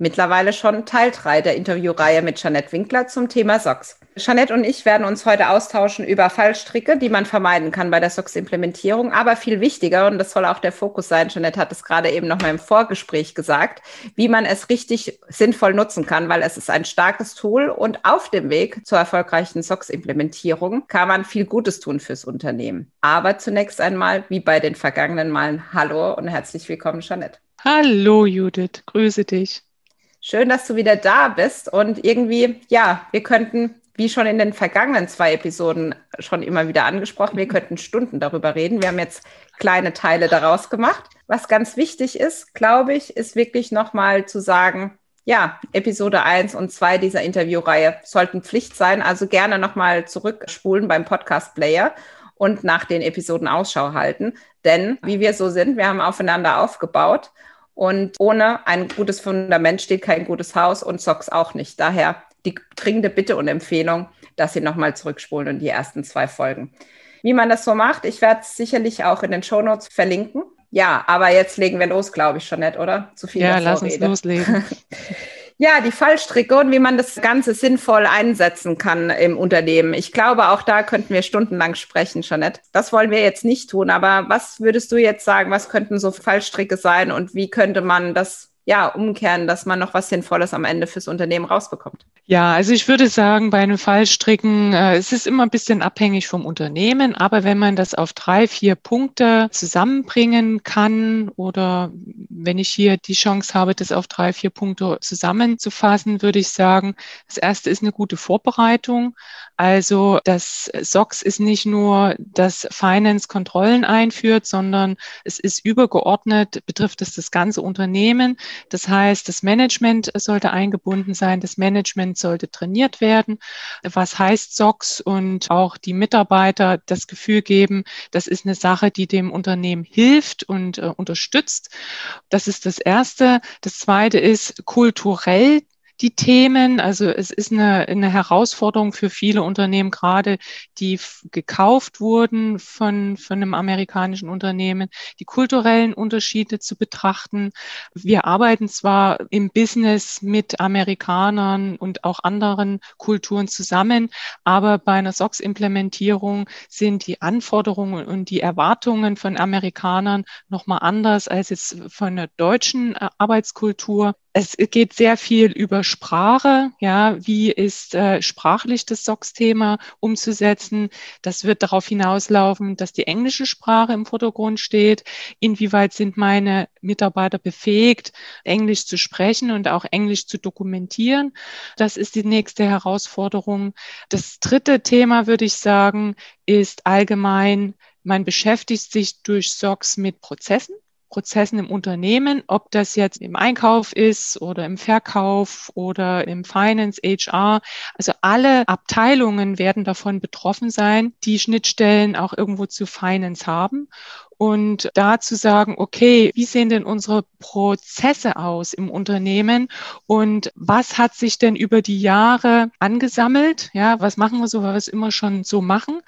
Mittlerweile schon Teil 3 der Interviewreihe mit Jeanette Winkler zum Thema SOX. Jeanette und ich werden uns heute austauschen über Fallstricke, die man vermeiden kann bei der SOX-Implementierung. Aber viel wichtiger, und das soll auch der Fokus sein, Jeanette hat es gerade eben noch mal im Vorgespräch gesagt, wie man es richtig sinnvoll nutzen kann, weil es ist ein starkes Tool und auf dem Weg zur erfolgreichen SOX-Implementierung kann man viel Gutes tun fürs Unternehmen. Aber zunächst einmal, wie bei den vergangenen Malen, hallo und herzlich willkommen, Jeanette. Hallo Judith, grüße dich. Schön, dass du wieder da bist. Und irgendwie, ja, wir könnten, wie schon in den vergangenen zwei Episoden schon immer wieder angesprochen, wir könnten Stunden darüber reden. Wir haben jetzt kleine Teile daraus gemacht. Was ganz wichtig ist, glaube ich, ist wirklich nochmal zu sagen, ja, Episode 1 und 2 dieser Interviewreihe sollten Pflicht sein. Also gerne nochmal zurückspulen beim Podcast-Player und nach den Episoden Ausschau halten. Denn wie wir so sind, wir haben aufeinander aufgebaut und ohne ein gutes Fundament steht kein gutes Haus und Socks auch nicht. Daher die dringende Bitte und Empfehlung, dass Sie nochmal zurückspulen und die ersten zwei Folgen. Wie man das so macht, ich werde es sicherlich auch in den Shownotes verlinken. Ja, aber jetzt legen wir los, glaube ich schon nicht, oder? Zu viel. Ja, lass uns loslegen. Ja, die Fallstricke und wie man das Ganze sinnvoll einsetzen kann im Unternehmen. Ich glaube, auch da könnten wir stundenlang sprechen, Jeanette. Das wollen wir jetzt nicht tun, aber was würdest du jetzt sagen, was könnten so Fallstricke sein und wie könnte man das ja, umkehren, dass man noch was Sinnvolles am Ende fürs Unternehmen rausbekommt? Ja, also ich würde sagen, bei einem Fallstricken, äh, es ist immer ein bisschen abhängig vom Unternehmen, aber wenn man das auf drei, vier Punkte zusammenbringen kann oder wenn ich hier die Chance habe, das auf drei, vier Punkte zusammenzufassen, würde ich sagen, das erste ist eine gute Vorbereitung. Also das SOX ist nicht nur, dass Finance Kontrollen einführt, sondern es ist übergeordnet, betrifft es das ganze Unternehmen. Das heißt, das Management sollte eingebunden sein, das Management sollte trainiert werden. Was heißt SOX und auch die Mitarbeiter das Gefühl geben, das ist eine Sache, die dem Unternehmen hilft und äh, unterstützt. Das ist das Erste. Das Zweite ist kulturell die Themen. Also es ist eine, eine Herausforderung für viele Unternehmen, gerade die gekauft wurden von, von einem amerikanischen Unternehmen, die kulturellen Unterschiede zu betrachten. Wir arbeiten zwar im Business mit Amerikanern und auch anderen Kulturen zusammen, aber bei einer SOX-Implementierung sind die Anforderungen und die Erwartungen von Amerikanern nochmal anders als jetzt von der deutschen äh, Arbeitskultur. Es geht sehr viel über Sprache. Ja, wie ist äh, sprachlich das SOX-Thema umzusetzen? Das wird darauf hinauslaufen, dass die englische Sprache im Vordergrund steht. Inwieweit sind meine Mitarbeiter befähigt, Englisch zu sprechen und auch Englisch zu dokumentieren? Das ist die nächste Herausforderung. Das dritte Thema, würde ich sagen, ist allgemein, man beschäftigt sich durch SOX mit Prozessen. Prozessen im Unternehmen, ob das jetzt im Einkauf ist oder im Verkauf oder im Finance, HR. Also alle Abteilungen werden davon betroffen sein, die Schnittstellen auch irgendwo zu Finance haben. Und da zu sagen, okay, wie sehen denn unsere Prozesse aus im Unternehmen und was hat sich denn über die Jahre angesammelt? Ja, was machen wir so, weil wir es immer schon so machen?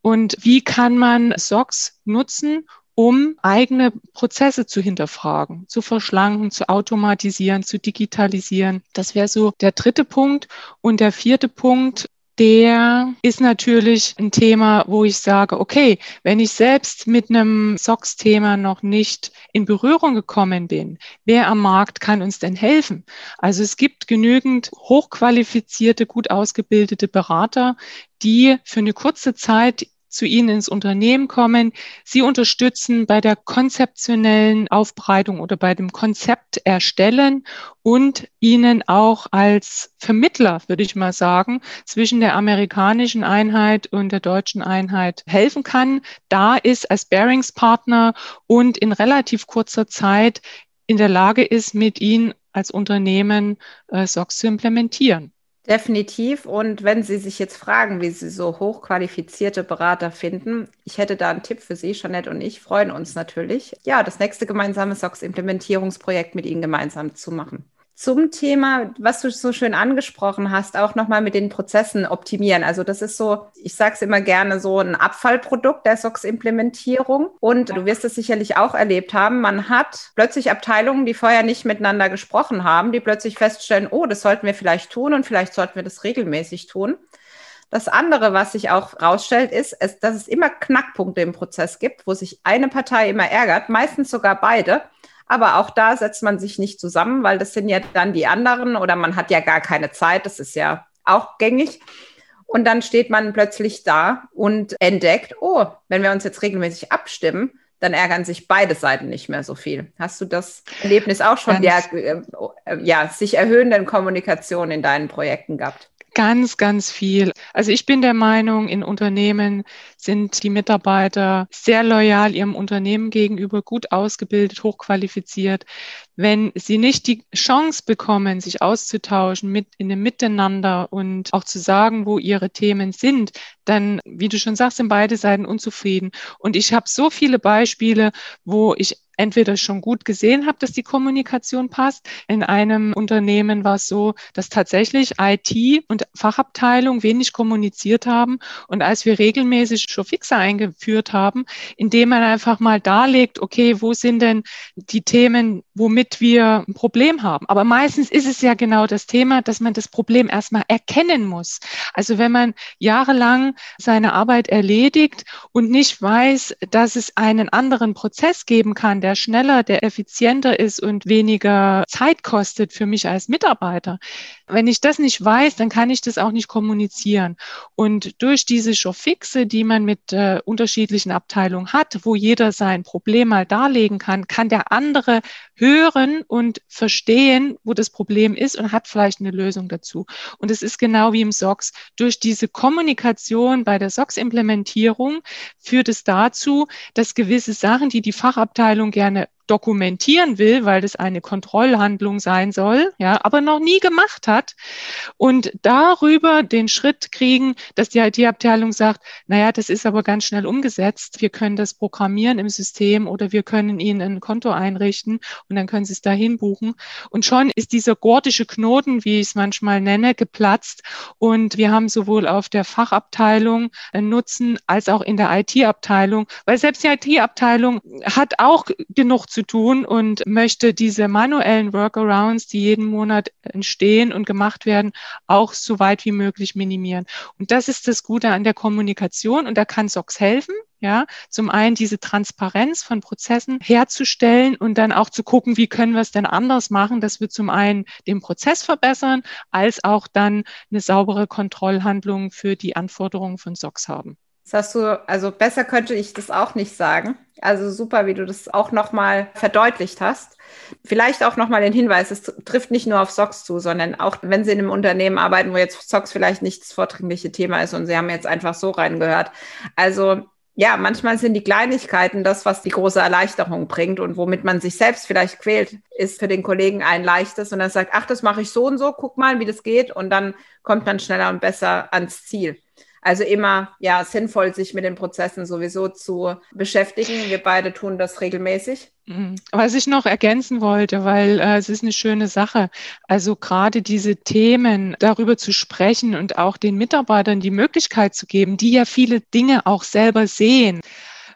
Und wie kann man SOX nutzen, um eigene Prozesse zu hinterfragen, zu verschlanken, zu automatisieren, zu digitalisieren. Das wäre so der dritte Punkt. Und der vierte Punkt, der ist natürlich ein Thema, wo ich sage, okay, wenn ich selbst mit einem SOX-Thema noch nicht in Berührung gekommen bin, wer am Markt kann uns denn helfen? Also es gibt genügend hochqualifizierte, gut ausgebildete Berater, die für eine kurze Zeit zu Ihnen ins Unternehmen kommen. Sie unterstützen bei der konzeptionellen Aufbereitung oder bei dem Konzept erstellen und Ihnen auch als Vermittler, würde ich mal sagen, zwischen der amerikanischen Einheit und der deutschen Einheit helfen kann, da ist als Bearingspartner und in relativ kurzer Zeit in der Lage ist, mit Ihnen als Unternehmen äh, SOX zu implementieren. Definitiv. Und wenn Sie sich jetzt fragen, wie Sie so hochqualifizierte Berater finden, ich hätte da einen Tipp für Sie. Jeanette und ich freuen uns natürlich, ja, das nächste gemeinsame SOX-Implementierungsprojekt mit Ihnen gemeinsam zu machen zum Thema, was du so schön angesprochen hast, auch nochmal mit den Prozessen optimieren. Also das ist so, ich sage es immer gerne, so ein Abfallprodukt der SOX-Implementierung. Und du wirst es sicherlich auch erlebt haben, man hat plötzlich Abteilungen, die vorher nicht miteinander gesprochen haben, die plötzlich feststellen, oh, das sollten wir vielleicht tun und vielleicht sollten wir das regelmäßig tun. Das andere, was sich auch rausstellt, ist, dass es immer Knackpunkte im Prozess gibt, wo sich eine Partei immer ärgert, meistens sogar beide. Aber auch da setzt man sich nicht zusammen, weil das sind ja dann die anderen oder man hat ja gar keine Zeit. Das ist ja auch gängig. Und dann steht man plötzlich da und entdeckt, oh, wenn wir uns jetzt regelmäßig abstimmen, dann ärgern sich beide Seiten nicht mehr so viel. Hast du das Erlebnis auch schon der äh, ja, sich erhöhenden Kommunikation in deinen Projekten gehabt? Ganz, ganz viel. Also ich bin der Meinung, in Unternehmen sind die Mitarbeiter sehr loyal ihrem Unternehmen gegenüber, gut ausgebildet, hochqualifiziert. Wenn sie nicht die Chance bekommen, sich auszutauschen mit in dem Miteinander und auch zu sagen, wo ihre Themen sind, dann, wie du schon sagst, sind beide Seiten unzufrieden. Und ich habe so viele Beispiele, wo ich entweder schon gut gesehen habe, dass die Kommunikation passt. In einem Unternehmen war es so, dass tatsächlich IT und Fachabteilung wenig kommuniziert haben. Und als wir regelmäßig Showfixer eingeführt haben, indem man einfach mal darlegt, okay, wo sind denn die Themen, womit wir ein Problem haben? Aber meistens ist es ja genau das Thema, dass man das Problem erstmal erkennen muss. Also wenn man jahrelang seine Arbeit erledigt und nicht weiß, dass es einen anderen Prozess geben kann, der schneller, der effizienter ist und weniger Zeit kostet für mich als Mitarbeiter. Wenn ich das nicht weiß, dann kann ich das auch nicht kommunizieren. Und durch diese Showfixe, die man mit äh, unterschiedlichen Abteilungen hat, wo jeder sein Problem mal darlegen kann, kann der andere hören und verstehen, wo das Problem ist und hat vielleicht eine Lösung dazu. Und es ist genau wie im SOX. Durch diese Kommunikation bei der SOX-Implementierung führt es dazu, dass gewisse Sachen, die die Fachabteilung gerne dokumentieren will, weil das eine Kontrollhandlung sein soll, ja, aber noch nie gemacht hat und darüber den Schritt kriegen, dass die IT-Abteilung sagt, naja, das ist aber ganz schnell umgesetzt. Wir können das programmieren im System oder wir können Ihnen ein Konto einrichten und dann können Sie es dahin buchen. Und schon ist dieser gordische Knoten, wie ich es manchmal nenne, geplatzt. Und wir haben sowohl auf der Fachabteilung einen Nutzen als auch in der IT-Abteilung, weil selbst die IT-Abteilung hat auch genug zu tun und möchte diese manuellen Workarounds, die jeden Monat entstehen und gemacht werden, auch so weit wie möglich minimieren. Und das ist das Gute an der Kommunikation und da kann SOX helfen. Ja, zum einen diese Transparenz von Prozessen herzustellen und dann auch zu gucken, wie können wir es denn anders machen, dass wir zum einen den Prozess verbessern, als auch dann eine saubere Kontrollhandlung für die Anforderungen von SOX haben. Das hast du, also besser könnte ich das auch nicht sagen. Also super, wie du das auch nochmal verdeutlicht hast. Vielleicht auch nochmal den Hinweis, es trifft nicht nur auf Socks zu, sondern auch wenn Sie in einem Unternehmen arbeiten, wo jetzt Socks vielleicht nicht das vordringliche Thema ist und Sie haben jetzt einfach so reingehört. Also ja, manchmal sind die Kleinigkeiten das, was die große Erleichterung bringt und womit man sich selbst vielleicht quält, ist für den Kollegen ein leichtes und er sagt, ach, das mache ich so und so, guck mal, wie das geht und dann kommt man schneller und besser ans Ziel. Also immer ja sinnvoll, sich mit den Prozessen sowieso zu beschäftigen. Wir beide tun das regelmäßig. Mhm. Was ich noch ergänzen wollte, weil äh, es ist eine schöne Sache. Also gerade diese Themen darüber zu sprechen und auch den Mitarbeitern die Möglichkeit zu geben, die ja viele Dinge auch selber sehen.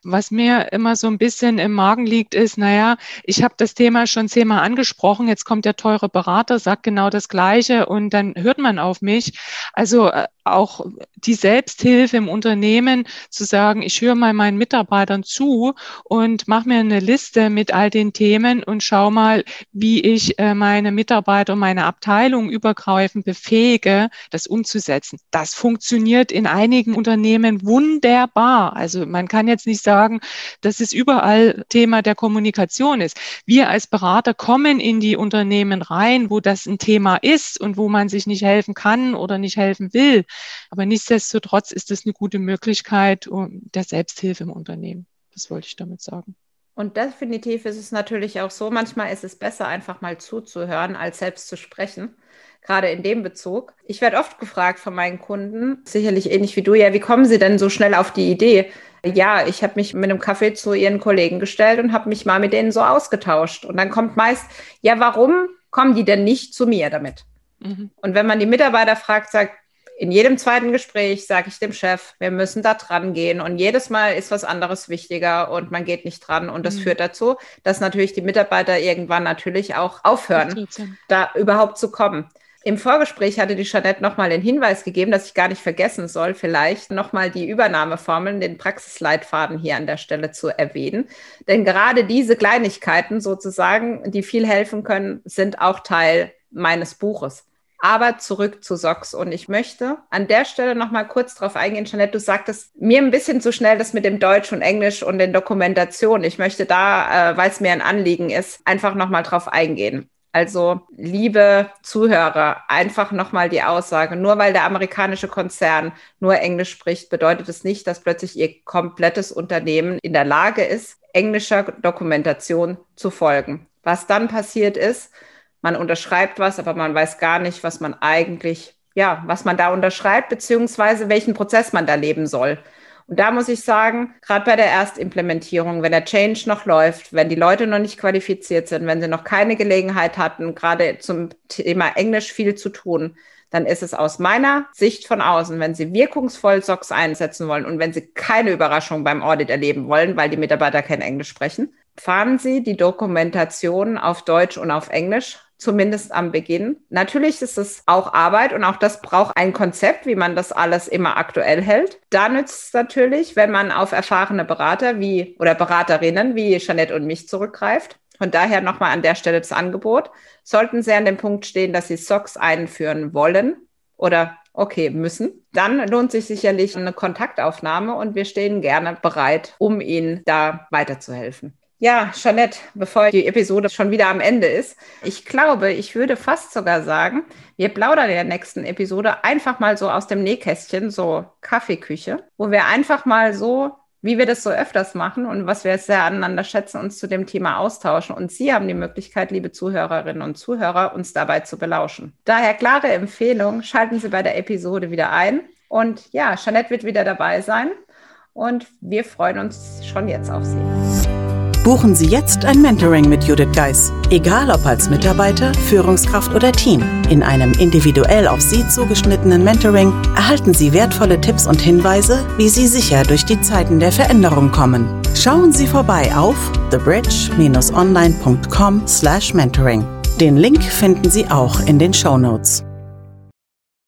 Was mir immer so ein bisschen im Magen liegt, ist, naja, ich habe das Thema schon zehnmal angesprochen, jetzt kommt der teure Berater, sagt genau das Gleiche und dann hört man auf mich. Also äh, auch die Selbsthilfe im Unternehmen zu sagen, ich höre mal meinen Mitarbeitern zu und mache mir eine Liste mit all den Themen und schau mal, wie ich äh, meine Mitarbeiter, meine Abteilung übergreifend befähige, das umzusetzen. Das funktioniert in einigen Unternehmen wunderbar. Also man kann jetzt nicht sagen, dass es überall Thema der Kommunikation ist. Wir als Berater kommen in die Unternehmen rein, wo das ein Thema ist und wo man sich nicht helfen kann oder nicht helfen will. Aber nichtsdestotrotz ist es eine gute Möglichkeit der Selbsthilfe im Unternehmen. Das wollte ich damit sagen. Und definitiv ist es natürlich auch so, manchmal ist es besser, einfach mal zuzuhören, als selbst zu sprechen. gerade in dem Bezug. Ich werde oft gefragt von meinen Kunden, sicherlich ähnlich wie du, ja, wie kommen sie denn so schnell auf die Idee? Ja, ich habe mich mit einem Kaffee zu ihren Kollegen gestellt und habe mich mal mit denen so ausgetauscht. Und dann kommt meist, ja, warum kommen die denn nicht zu mir damit? Mhm. Und wenn man die Mitarbeiter fragt, sagt, in jedem zweiten Gespräch sage ich dem Chef, wir müssen da dran gehen. Und jedes Mal ist was anderes wichtiger und man geht nicht dran. Und das mhm. führt dazu, dass natürlich die Mitarbeiter irgendwann natürlich auch aufhören, da überhaupt zu kommen. Im Vorgespräch hatte die Jeanette nochmal den Hinweis gegeben, dass ich gar nicht vergessen soll, vielleicht nochmal die Übernahmeformeln, den Praxisleitfaden hier an der Stelle zu erwähnen. Denn gerade diese Kleinigkeiten sozusagen, die viel helfen können, sind auch Teil meines Buches. Aber zurück zu Socks. Und ich möchte an der Stelle noch mal kurz darauf eingehen, Jeanette, du sagtest mir ein bisschen zu schnell das mit dem Deutsch und Englisch und den Dokumentationen. Ich möchte da, äh, weil es mir ein Anliegen ist, einfach noch mal drauf eingehen. Also, liebe Zuhörer, einfach nochmal die Aussage, nur weil der amerikanische Konzern nur Englisch spricht, bedeutet es nicht, dass plötzlich ihr komplettes Unternehmen in der Lage ist, englischer Dokumentation zu folgen. Was dann passiert ist, man unterschreibt was, aber man weiß gar nicht, was man eigentlich, ja, was man da unterschreibt, beziehungsweise welchen Prozess man da leben soll. Und da muss ich sagen, gerade bei der Erstimplementierung, wenn der Change noch läuft, wenn die Leute noch nicht qualifiziert sind, wenn sie noch keine Gelegenheit hatten, gerade zum Thema Englisch viel zu tun, dann ist es aus meiner Sicht von außen, wenn Sie wirkungsvoll SOX einsetzen wollen und wenn Sie keine Überraschung beim Audit erleben wollen, weil die Mitarbeiter kein Englisch sprechen, fahren Sie die Dokumentation auf Deutsch und auf Englisch zumindest am Beginn. Natürlich ist es auch Arbeit und auch das braucht ein Konzept, wie man das alles immer aktuell hält. Da nützt es natürlich, wenn man auf erfahrene Berater wie oder Beraterinnen wie Jeanette und mich zurückgreift. Von daher nochmal an der Stelle das Angebot. Sollten Sie an dem Punkt stehen, dass Sie SOX einführen wollen oder okay müssen, dann lohnt sich sicherlich eine Kontaktaufnahme und wir stehen gerne bereit, um Ihnen da weiterzuhelfen. Ja, Jeanette, bevor die Episode schon wieder am Ende ist, ich glaube, ich würde fast sogar sagen, wir plaudern in der nächsten Episode einfach mal so aus dem Nähkästchen, so Kaffeeküche, wo wir einfach mal so, wie wir das so öfters machen und was wir sehr aneinander schätzen, uns zu dem Thema austauschen. Und Sie haben die Möglichkeit, liebe Zuhörerinnen und Zuhörer, uns dabei zu belauschen. Daher klare Empfehlung, schalten Sie bei der Episode wieder ein. Und ja, Jeanette wird wieder dabei sein. Und wir freuen uns schon jetzt auf Sie. Buchen Sie jetzt ein Mentoring mit Judith Geis. Egal ob als Mitarbeiter, Führungskraft oder Team. In einem individuell auf Sie zugeschnittenen Mentoring erhalten Sie wertvolle Tipps und Hinweise, wie Sie sicher durch die Zeiten der Veränderung kommen. Schauen Sie vorbei auf thebridge-online.com/mentoring. Den Link finden Sie auch in den Show Notes.